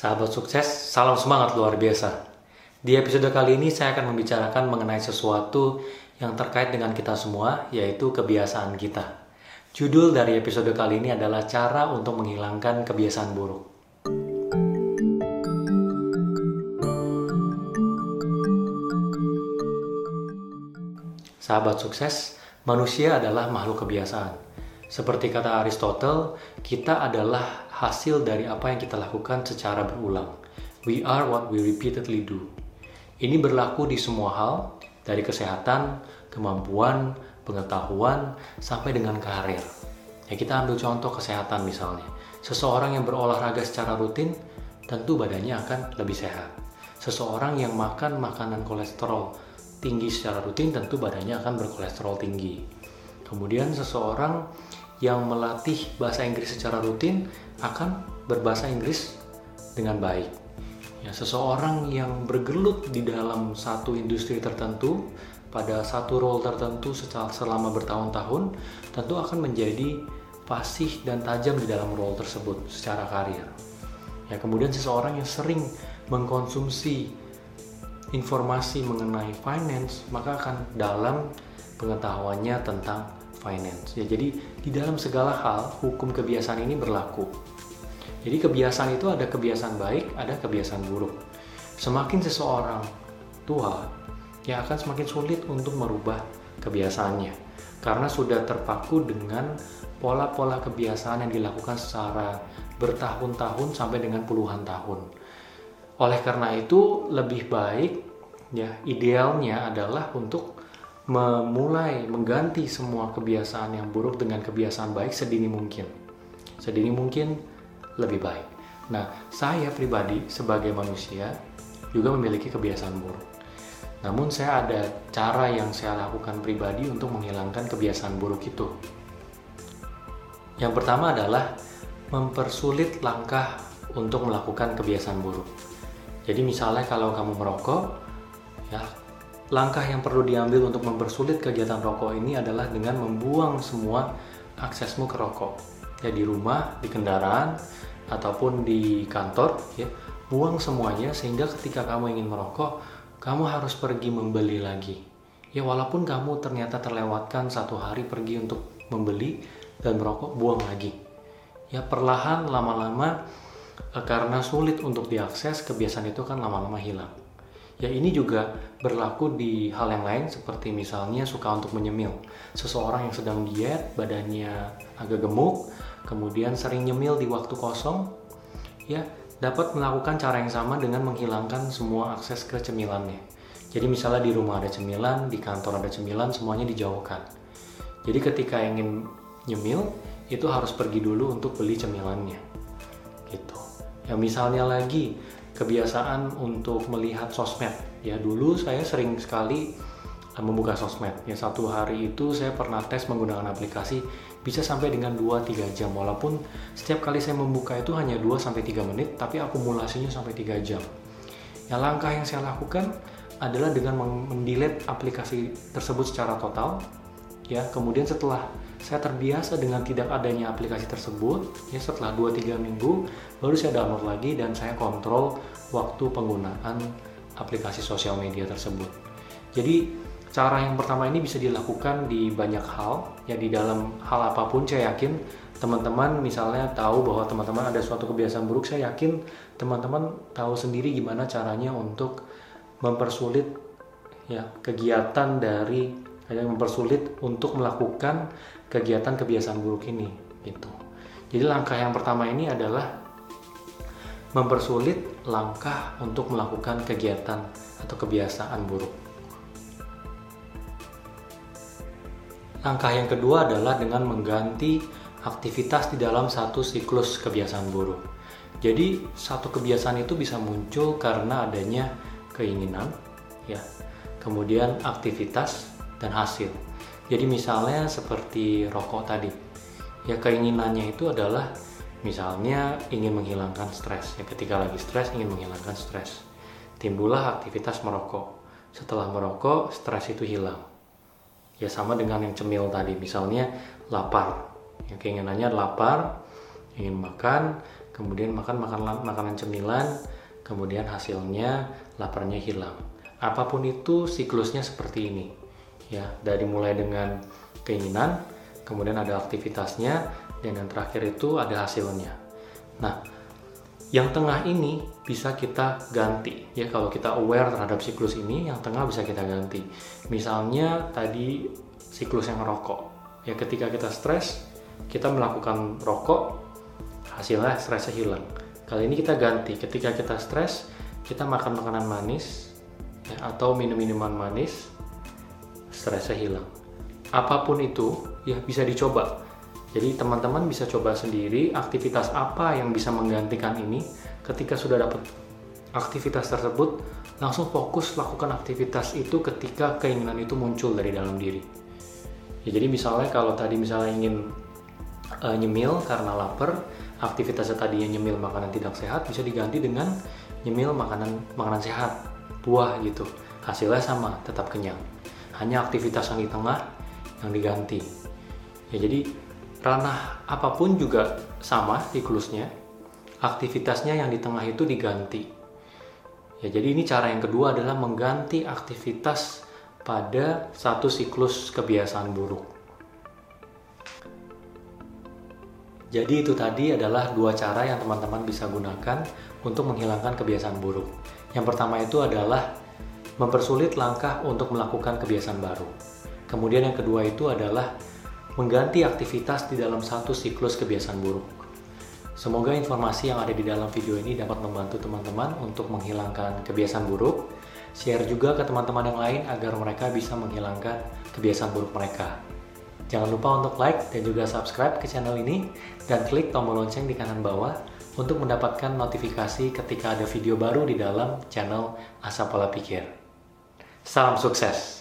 Sahabat sukses, salam semangat luar biasa. Di episode kali ini saya akan membicarakan mengenai sesuatu yang terkait dengan kita semua, yaitu kebiasaan kita. Judul dari episode kali ini adalah cara untuk menghilangkan kebiasaan buruk. Sahabat sukses, manusia adalah makhluk kebiasaan. Seperti kata Aristotle, kita adalah hasil dari apa yang kita lakukan secara berulang. We are what we repeatedly do. Ini berlaku di semua hal, dari kesehatan, kemampuan, pengetahuan, sampai dengan karir. Ya kita ambil contoh kesehatan misalnya. Seseorang yang berolahraga secara rutin, tentu badannya akan lebih sehat. Seseorang yang makan makanan kolesterol tinggi secara rutin tentu badannya akan berkolesterol tinggi. Kemudian seseorang yang melatih bahasa Inggris secara rutin akan berbahasa Inggris dengan baik. Ya, seseorang yang bergelut di dalam satu industri tertentu pada satu role tertentu selama bertahun-tahun tentu akan menjadi fasih dan tajam di dalam role tersebut secara karir. Ya, kemudian seseorang yang sering mengkonsumsi informasi mengenai finance, maka akan dalam pengetahuannya tentang finance. Ya, jadi di dalam segala hal hukum kebiasaan ini berlaku. Jadi kebiasaan itu ada kebiasaan baik, ada kebiasaan buruk. Semakin seseorang tua, ya akan semakin sulit untuk merubah kebiasaannya karena sudah terpaku dengan pola-pola kebiasaan yang dilakukan secara bertahun-tahun sampai dengan puluhan tahun. Oleh karena itu, lebih baik ya idealnya adalah untuk memulai mengganti semua kebiasaan yang buruk dengan kebiasaan baik sedini mungkin. Sedini mungkin lebih baik. Nah, saya pribadi sebagai manusia juga memiliki kebiasaan buruk. Namun saya ada cara yang saya lakukan pribadi untuk menghilangkan kebiasaan buruk itu. Yang pertama adalah mempersulit langkah untuk melakukan kebiasaan buruk. Jadi misalnya kalau kamu merokok, ya langkah yang perlu diambil untuk mempersulit kegiatan rokok ini adalah dengan membuang semua aksesmu ke rokok. Ya di rumah, di kendaraan, ataupun di kantor, ya buang semuanya sehingga ketika kamu ingin merokok, kamu harus pergi membeli lagi. Ya walaupun kamu ternyata terlewatkan satu hari pergi untuk membeli dan merokok, buang lagi. Ya perlahan lama-lama Eh, karena sulit untuk diakses, kebiasaan itu kan lama-lama hilang. Ya ini juga berlaku di hal yang lain seperti misalnya suka untuk menyemil. Seseorang yang sedang diet, badannya agak gemuk, kemudian sering nyemil di waktu kosong, ya dapat melakukan cara yang sama dengan menghilangkan semua akses ke cemilannya. Jadi misalnya di rumah ada cemilan, di kantor ada cemilan, semuanya dijauhkan. Jadi ketika ingin nyemil, itu harus pergi dulu untuk beli cemilannya. Gitu. Ya misalnya lagi kebiasaan untuk melihat sosmed. Ya dulu saya sering sekali eh, membuka sosmed. Ya satu hari itu saya pernah tes menggunakan aplikasi bisa sampai dengan 2-3 jam walaupun setiap kali saya membuka itu hanya 2 sampai 3 menit tapi akumulasinya sampai 3 jam. Ya langkah yang saya lakukan adalah dengan mendelete aplikasi tersebut secara total. Ya, kemudian setelah saya terbiasa dengan tidak adanya aplikasi tersebut. Ya setelah 2-3 minggu baru saya download lagi dan saya kontrol waktu penggunaan aplikasi sosial media tersebut. Jadi cara yang pertama ini bisa dilakukan di banyak hal. Ya di dalam hal apa pun saya yakin teman-teman misalnya tahu bahwa teman-teman ada suatu kebiasaan buruk saya yakin teman-teman tahu sendiri gimana caranya untuk mempersulit ya kegiatan dari yang mempersulit untuk melakukan kegiatan kebiasaan buruk ini gitu. Jadi langkah yang pertama ini adalah mempersulit langkah untuk melakukan kegiatan atau kebiasaan buruk. Langkah yang kedua adalah dengan mengganti aktivitas di dalam satu siklus kebiasaan buruk. Jadi satu kebiasaan itu bisa muncul karena adanya keinginan, ya, kemudian aktivitas dan hasil. Jadi misalnya seperti rokok tadi, ya keinginannya itu adalah misalnya ingin menghilangkan stres. Ya ketika lagi stres ingin menghilangkan stres, timbullah aktivitas merokok. Setelah merokok, stres itu hilang. Ya sama dengan yang cemil tadi, misalnya lapar. Ya, keinginannya lapar, ingin makan, kemudian makan makanan makanan cemilan, kemudian hasilnya laparnya hilang. Apa pun itu siklusnya seperti ini. Ya, dari mulai dengan keinginan, kemudian ada aktivitasnya, dan yang terakhir itu ada hasilnya. Nah, yang tengah ini bisa kita ganti. Ya kalau kita aware terhadap siklus ini yang tengah bisa kita ganti. Misalnya tadi siklus yang rokok. Ya ketika kita stres kita melakukan rokok hasilnya stresnya hilang. Kali ini kita ganti. Ketika kita stres kita makan makanan manis ya, atau minum minuman manis stresnya hilang apa pun itu ya bisa dicoba jadi teman-teman bisa coba sendiri aktivitas apa yang bisa menggantikan ini. Ketika sudah dapat aktivitas tersebut, langsung fokus lakukan aktivitas itu ketika keinginan itu muncul dari dalam diri. Ya, jadi misalnya kalau tadi misalnya ingin uh, nyemil karena lapar, aktivitasnya tadi yang nyemil makanan tidak sehat bisa diganti dengan nyemil makanan makanan sehat, buah gitu. Hasilnya sama, tetap kenyang. Hanya aktivitas yang di tengah yang diganti. Ya jadi ranah apa pun juga sama siklusnya aktivitasnya yang di tengah itu diganti. Ya jadi ini cara yang kedua adalah mengganti aktivitas pada satu siklus kebiasaan buruk. Jadi itu tadi adalah dua cara yang teman-teman bisa gunakan untuk menghilangkan kebiasaan buruk. Yang pertama itu adalah mempersulit langkah untuk melakukan kebiasaan baru kemudian yang kedua itu adalah mengganti aktivitas di dalam satu siklus kebiasaan buruk. Semoga informasi yang ada di dalam video ini dapat membantu teman-teman untuk menghilangkan kebiasaan buruk. Share juga ke teman-teman yang lain agar mereka bisa menghilangkan kebiasaan buruk mereka. Jangan lupa untuk like dan juga subscribe ke channel ini dan klik tombol lonceng di kanan bawah untuk mendapatkan notifikasi ketika ada video baru di dalam channel Asa Pola Pikir. Salam sukses!